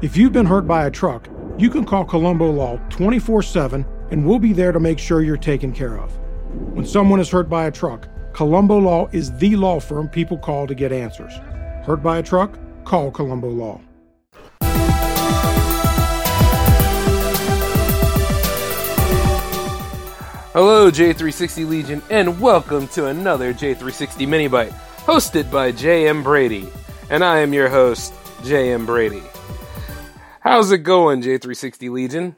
If you've been hurt by a truck, you can call Colombo Law 24 7 and we'll be there to make sure you're taken care of. When someone is hurt by a truck, Colombo Law is the law firm people call to get answers. Hurt by a truck? Call Colombo Law. Hello, J360 Legion, and welcome to another J360 Mini Bite, hosted by JM Brady. And I am your host, JM Brady. How's it going, J360 Legion?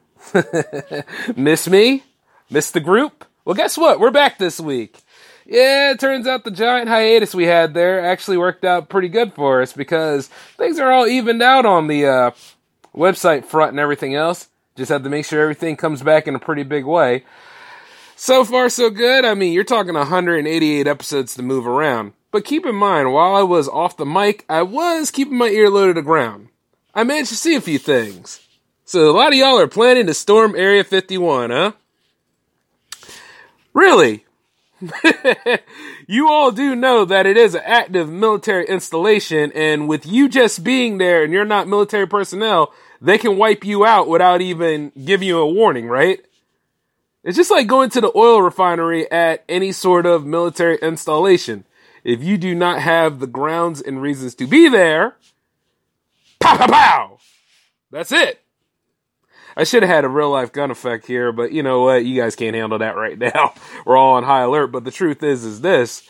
Miss me? Miss the group? Well, guess what? We're back this week. Yeah, it turns out the giant hiatus we had there actually worked out pretty good for us because things are all evened out on the uh, website front and everything else. Just have to make sure everything comes back in a pretty big way. So far, so good. I mean, you're talking 188 episodes to move around. But keep in mind, while I was off the mic, I was keeping my ear low to the ground. I managed to see a few things. So a lot of y'all are planning to storm Area 51, huh? Really? you all do know that it is an active military installation, and with you just being there and you're not military personnel, they can wipe you out without even giving you a warning, right? It's just like going to the oil refinery at any sort of military installation. If you do not have the grounds and reasons to be there, pow pow pow! That's it. I should have had a real life gun effect here, but you know what? You guys can't handle that right now. We're all on high alert, but the truth is, is this.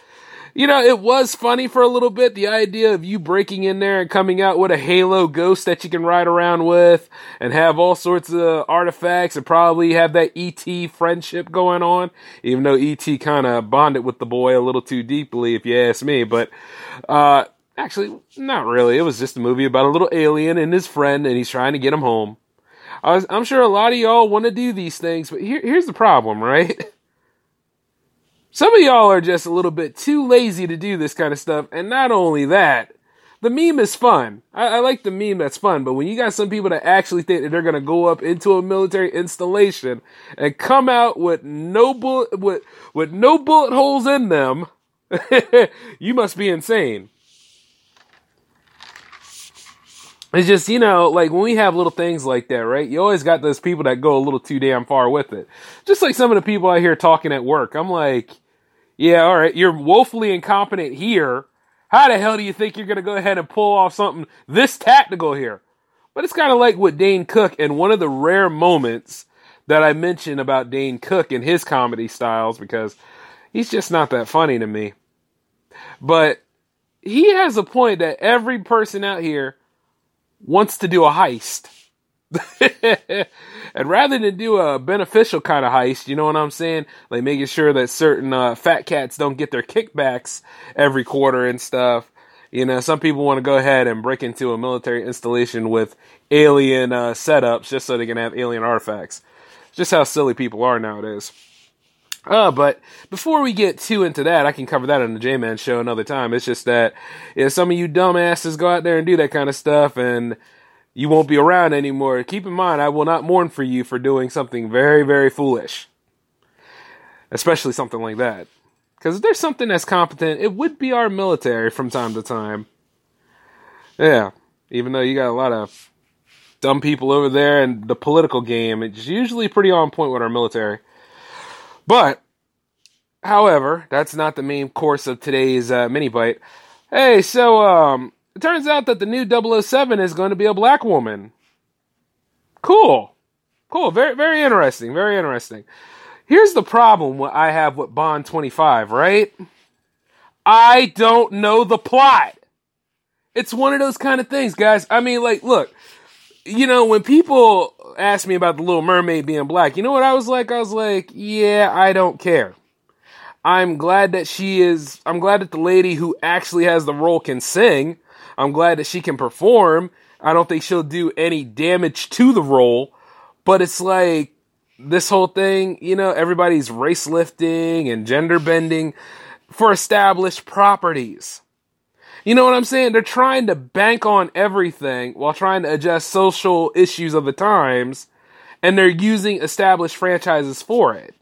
You know, it was funny for a little bit, the idea of you breaking in there and coming out with a Halo ghost that you can ride around with and have all sorts of artifacts and probably have that ET friendship going on, even though ET kind of bonded with the boy a little too deeply, if you ask me, but, uh, actually, not really. It was just a movie about a little alien and his friend and he's trying to get him home. I am sure a lot of y'all want to do these things, but here, here's the problem, right? Some of y'all are just a little bit too lazy to do this kind of stuff, and not only that, the meme is fun. I, I, like the meme that's fun, but when you got some people that actually think that they're gonna go up into a military installation and come out with no bullet with with no bullet holes in them, you must be insane. It's just, you know, like when we have little things like that, right? You always got those people that go a little too damn far with it. Just like some of the people I hear talking at work. I'm like, yeah, all right, you're woefully incompetent here. How the hell do you think you're going to go ahead and pull off something this tactical here? But it's kind of like with Dane Cook and one of the rare moments that I mentioned about Dane Cook and his comedy styles because he's just not that funny to me. But he has a point that every person out here wants to do a heist. and rather than do a beneficial kind of heist, you know what I'm saying? Like making sure that certain uh, fat cats don't get their kickbacks every quarter and stuff. You know, some people want to go ahead and break into a military installation with alien uh, setups just so they can have alien artifacts. Just how silly people are nowadays. Uh, but before we get too into that, I can cover that on the J Man show another time. It's just that if some of you dumbasses go out there and do that kind of stuff and you won't be around anymore, keep in mind I will not mourn for you for doing something very, very foolish. Especially something like that. Because if there's something that's competent, it would be our military from time to time. Yeah. Even though you got a lot of dumb people over there and the political game, it's usually pretty on point with our military. But, however, that's not the main course of today's uh, mini bite. Hey, so um, it turns out that the new 007 is going to be a black woman. Cool, cool, very very interesting, very interesting. Here's the problem what I have with Bond 25, right? I don't know the plot. It's one of those kind of things, guys. I mean, like, look, you know, when people ask me about the Little Mermaid being black, you know what I was like? I was like, yeah, I don't care. I'm glad that she is, I'm glad that the lady who actually has the role can sing. I'm glad that she can perform. I don't think she'll do any damage to the role, but it's like this whole thing, you know, everybody's race lifting and gender bending for established properties. You know what I'm saying? They're trying to bank on everything while trying to adjust social issues of the times, and they're using established franchises for it.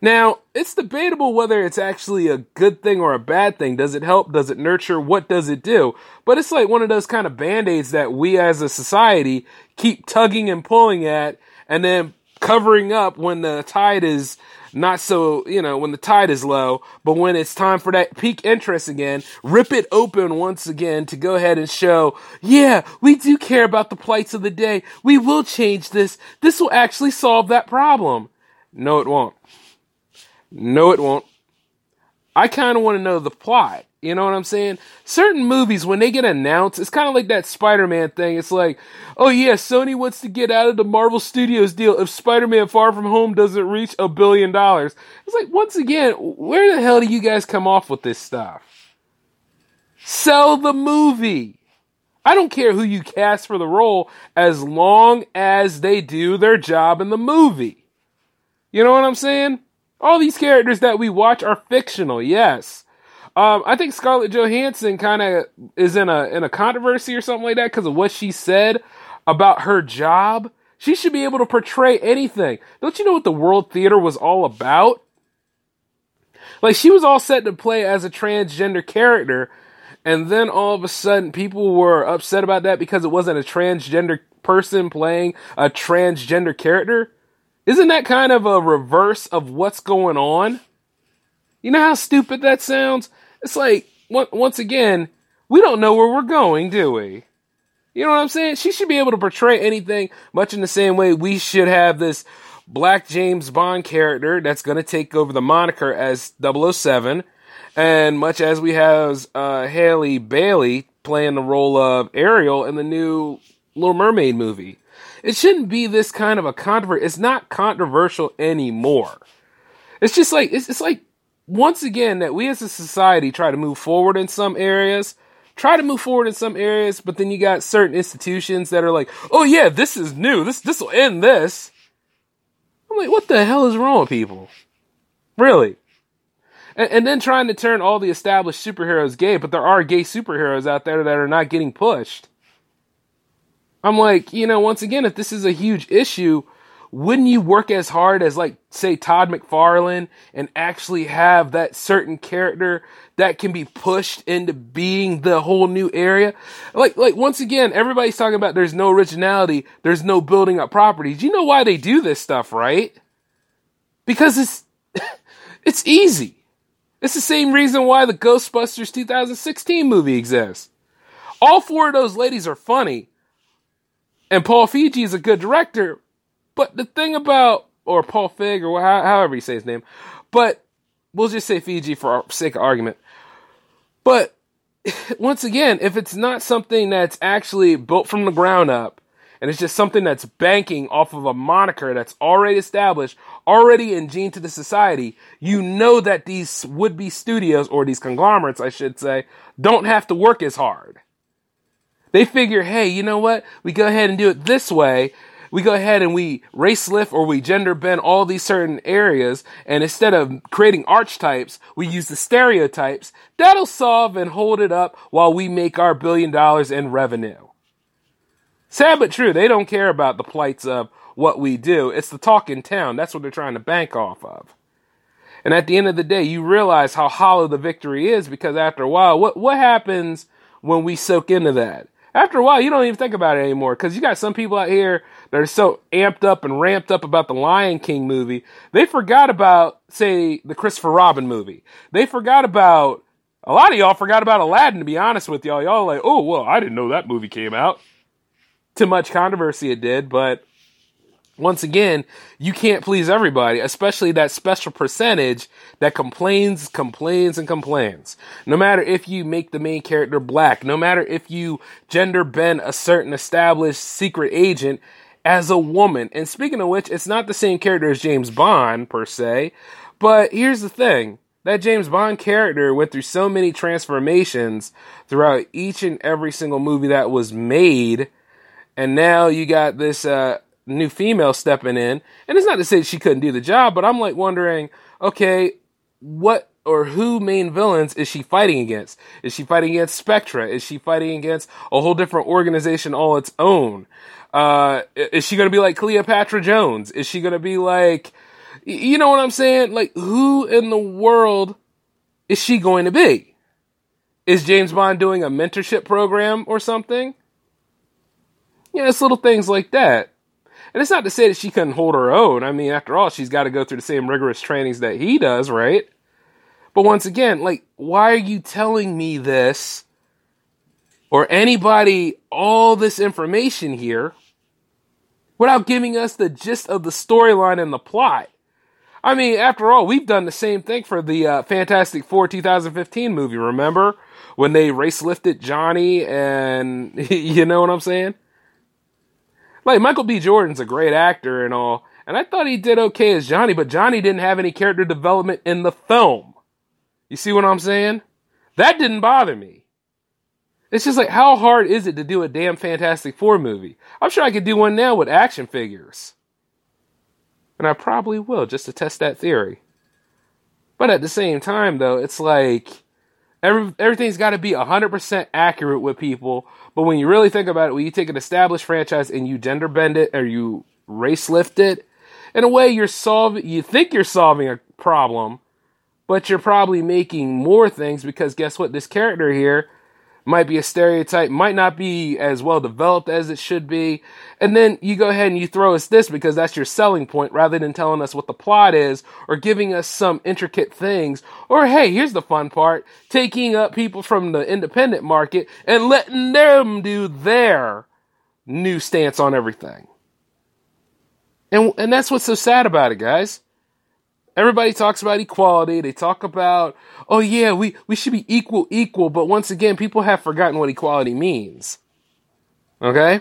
Now, it's debatable whether it's actually a good thing or a bad thing. Does it help? Does it nurture? What does it do? But it's like one of those kind of band-aids that we as a society keep tugging and pulling at and then covering up when the tide is not so, you know, when the tide is low, but when it's time for that peak interest again, rip it open once again to go ahead and show, yeah, we do care about the plights of the day. We will change this. This will actually solve that problem. No, it won't. No, it won't. I kind of want to know the plot. You know what I'm saying? Certain movies, when they get announced, it's kind of like that Spider Man thing. It's like, oh yeah, Sony wants to get out of the Marvel Studios deal if Spider Man Far From Home doesn't reach a billion dollars. It's like, once again, where the hell do you guys come off with this stuff? Sell the movie. I don't care who you cast for the role as long as they do their job in the movie. You know what I'm saying? All these characters that we watch are fictional, yes. Um, I think Scarlett Johansson kind of is in a in a controversy or something like that because of what she said about her job. She should be able to portray anything. Don't you know what the World Theater was all about? Like she was all set to play as a transgender character, and then all of a sudden people were upset about that because it wasn't a transgender person playing a transgender character. Isn't that kind of a reverse of what's going on? You know how stupid that sounds? It's like, once again, we don't know where we're going, do we? You know what I'm saying? She should be able to portray anything much in the same way we should have this black James Bond character that's going to take over the moniker as 007. And much as we have uh, Halle Bailey playing the role of Ariel in the new Little Mermaid movie. It shouldn't be this kind of a controversy. It's not controversial anymore. It's just like it's, it's like once again that we as a society try to move forward in some areas, try to move forward in some areas, but then you got certain institutions that are like, "Oh yeah, this is new. This this will end this." I'm like, what the hell is wrong with people? Really? And, and then trying to turn all the established superheroes gay, but there are gay superheroes out there that are not getting pushed. I'm like, you know, once again, if this is a huge issue, wouldn't you work as hard as like say Todd McFarlane and actually have that certain character that can be pushed into being the whole new area? Like like once again, everybody's talking about there's no originality, there's no building up properties. You know why they do this stuff, right? Because it's it's easy. It's the same reason why the Ghostbusters 2016 movie exists. All four of those ladies are funny, and Paul Feig is a good director. But the thing about, or Paul Fig, or however you say his name, but we'll just say Fiji for our sake of argument. But once again, if it's not something that's actually built from the ground up, and it's just something that's banking off of a moniker that's already established, already engendered to the society, you know that these would be studios, or these conglomerates, I should say, don't have to work as hard. They figure, hey, you know what? We go ahead and do it this way. We go ahead and we race lift or we gender bend all these certain areas. And instead of creating archetypes, we use the stereotypes. That'll solve and hold it up while we make our billion dollars in revenue. Sad but true. They don't care about the plights of what we do. It's the talk in town. That's what they're trying to bank off of. And at the end of the day, you realize how hollow the victory is because after a while, what, what happens when we soak into that? after a while, you don't even think about it anymore because you got some people out here that are so amped up and ramped up about the Lion King movie, they forgot about, say, the Christopher Robin movie. They forgot about, a lot of y'all forgot about Aladdin, to be honest with y'all. Y'all like, oh, well, I didn't know that movie came out. Too much controversy it did, but once again, you can't please everybody, especially that special percentage that complains, complains, and complains. No matter if you make the main character black, no matter if you gender bend a certain established secret agent as a woman. And speaking of which, it's not the same character as James Bond per se, but here's the thing. That James Bond character went through so many transformations throughout each and every single movie that was made. And now you got this, uh, new female stepping in. And it's not to say she couldn't do the job, but I'm like wondering, okay, what or who main villains is she fighting against? Is she fighting against Spectre? Is she fighting against a whole different organization all its own? Uh, is she going to be like Cleopatra Jones? Is she going to be like, You know what I'm saying? Like, who in the world is she going to be? Is James Bond doing a mentorship program or something? Yeah, it's little things like that. And it's not to say that she couldn't hold her own. I mean, after all, she's got to go through the same rigorous trainings that he does, right? But once again, like, why are you telling me this or anybody all this information here without giving us the gist of the storyline and the plot? I mean, after all, we've done the same thing for the uh, Fantastic Four 2015 movie, remember? When they race lifted Johnny and, you know what I'm saying? Like Michael B. Jordan's a great actor and all, and I thought he did okay as Johnny, but Johnny didn't have any character development in the film. You see what I'm saying? That didn't bother me. It's just like, how hard is it to do a damn Fantastic Four movie? I'm sure I could do one now with action figures. And I probably will just to test that theory. But at the same time, though, it's like every, everything's got to be 100% accurate with people but when you really think about it, when you take an established franchise and you gender bend it or you race lift it, in a way you're solving, you think you're solving a problem, but you're probably making more things because guess what? This character here might be a stereotype, might not be as well developed as it should be. And then you go ahead and you throw us this because that's your selling point rather than telling us what the plot is or giving us some intricate things. Or hey, here's the fun part, taking up people from the independent market and letting them do their new stance on everything. And, and that's what's so sad about it, guys. Everybody talks about equality. They talk about, oh yeah, we, we should be equal, equal. But once again, people have forgotten what equality means. Okay?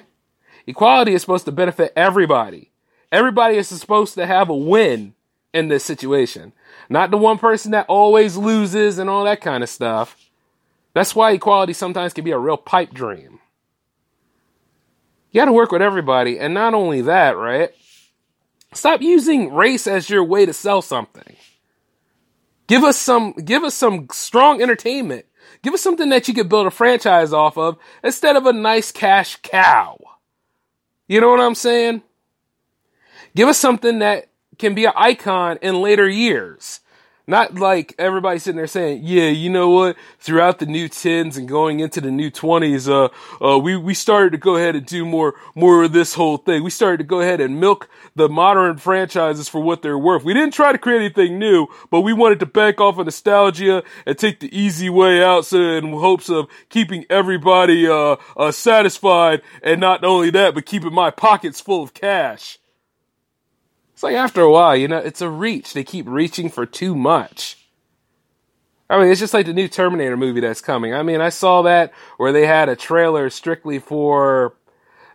Equality is supposed to benefit everybody. Everybody is supposed to have a win in this situation. Not the one person that always loses and all that kind of stuff. That's why equality sometimes can be a real pipe dream. You gotta work with everybody. And not only that, right? Stop using race as your way to sell something. Give us some, give us some strong entertainment. Give us something that you could build a franchise off of instead of a nice cash cow. You know what I'm saying? Give us something that can be an icon in later years. Not like everybody sitting there saying, yeah, you know what? Throughout the new tens and going into the new twenties, uh, uh, we, we started to go ahead and do more, more of this whole thing. We started to go ahead and milk the modern franchises for what they're worth. We didn't try to create anything new, but we wanted to bank off of nostalgia and take the easy way out so in hopes of keeping everybody, uh, uh, satisfied. And not only that, but keeping my pockets full of cash. It's like after a while, you know, it's a reach. They keep reaching for too much. I mean, it's just like the new Terminator movie that's coming. I mean, I saw that where they had a trailer strictly for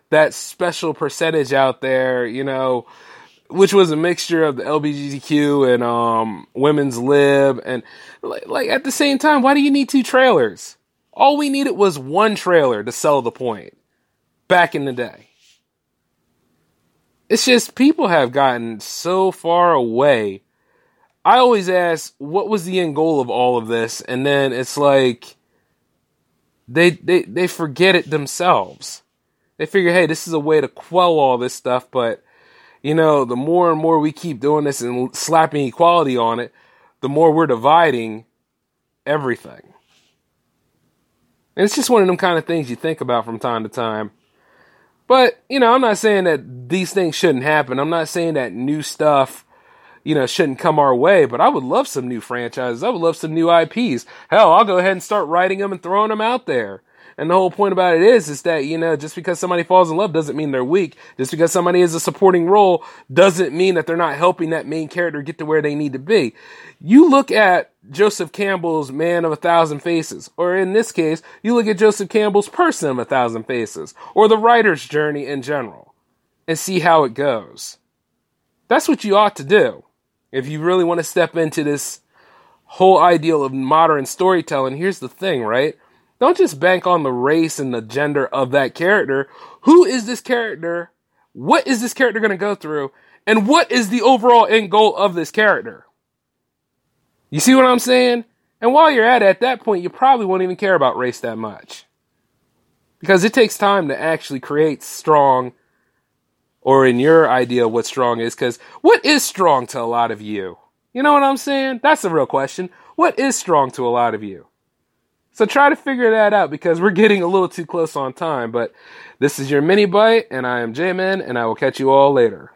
that special percentage out there, you know, which was a mixture of the LGBTQ and um, women's lib, and like, like at the same time, why do you need two trailers? All we needed was one trailer to sell the point back in the day it's just people have gotten so far away. I always ask, what was the end goal of all of this? And then it's like they they they forget it themselves. They figure, hey, this is a way to quell all this stuff, but you know, the more and more we keep doing this and slapping equality on it, the more we're dividing everything. And it's just one of them kind of things you think about from time to time. But, you know, I'm not saying that these things shouldn't happen. I'm not saying that new stuff, you know, shouldn't come our way, but I would love some new franchises. I would love some new IPs. Hell, I'll go ahead and start writing them and throwing them out there. And the whole point about it is, is that, you know, just because somebody falls in love doesn't mean they're weak. Just because somebody is a supporting role doesn't mean that they're not helping that main character get to where they need to be. You look at Joseph Campbell's Man of a Thousand Faces, or in this case, you look at Joseph Campbell's Person of a Thousand Faces, or the writer's journey in general, and see how it goes. That's what you ought to do. If you really want to step into this whole ideal of modern storytelling, here's the thing, right? Don't just bank on the race and the gender of that character. Who is this character? What is this character going to go through? And what is the overall end goal of this character? You see what I'm saying? And while you're at it, at that point, you probably won't even care about race that much. Because it takes time to actually create strong or in your idea what strong is. Because what is strong to a lot of you? You know what I'm saying? That's the real question. What is strong to a lot of you? So try to figure that out because we're getting a little too close on time. But this is your mini bite, and I am J Man, and I will catch you all later.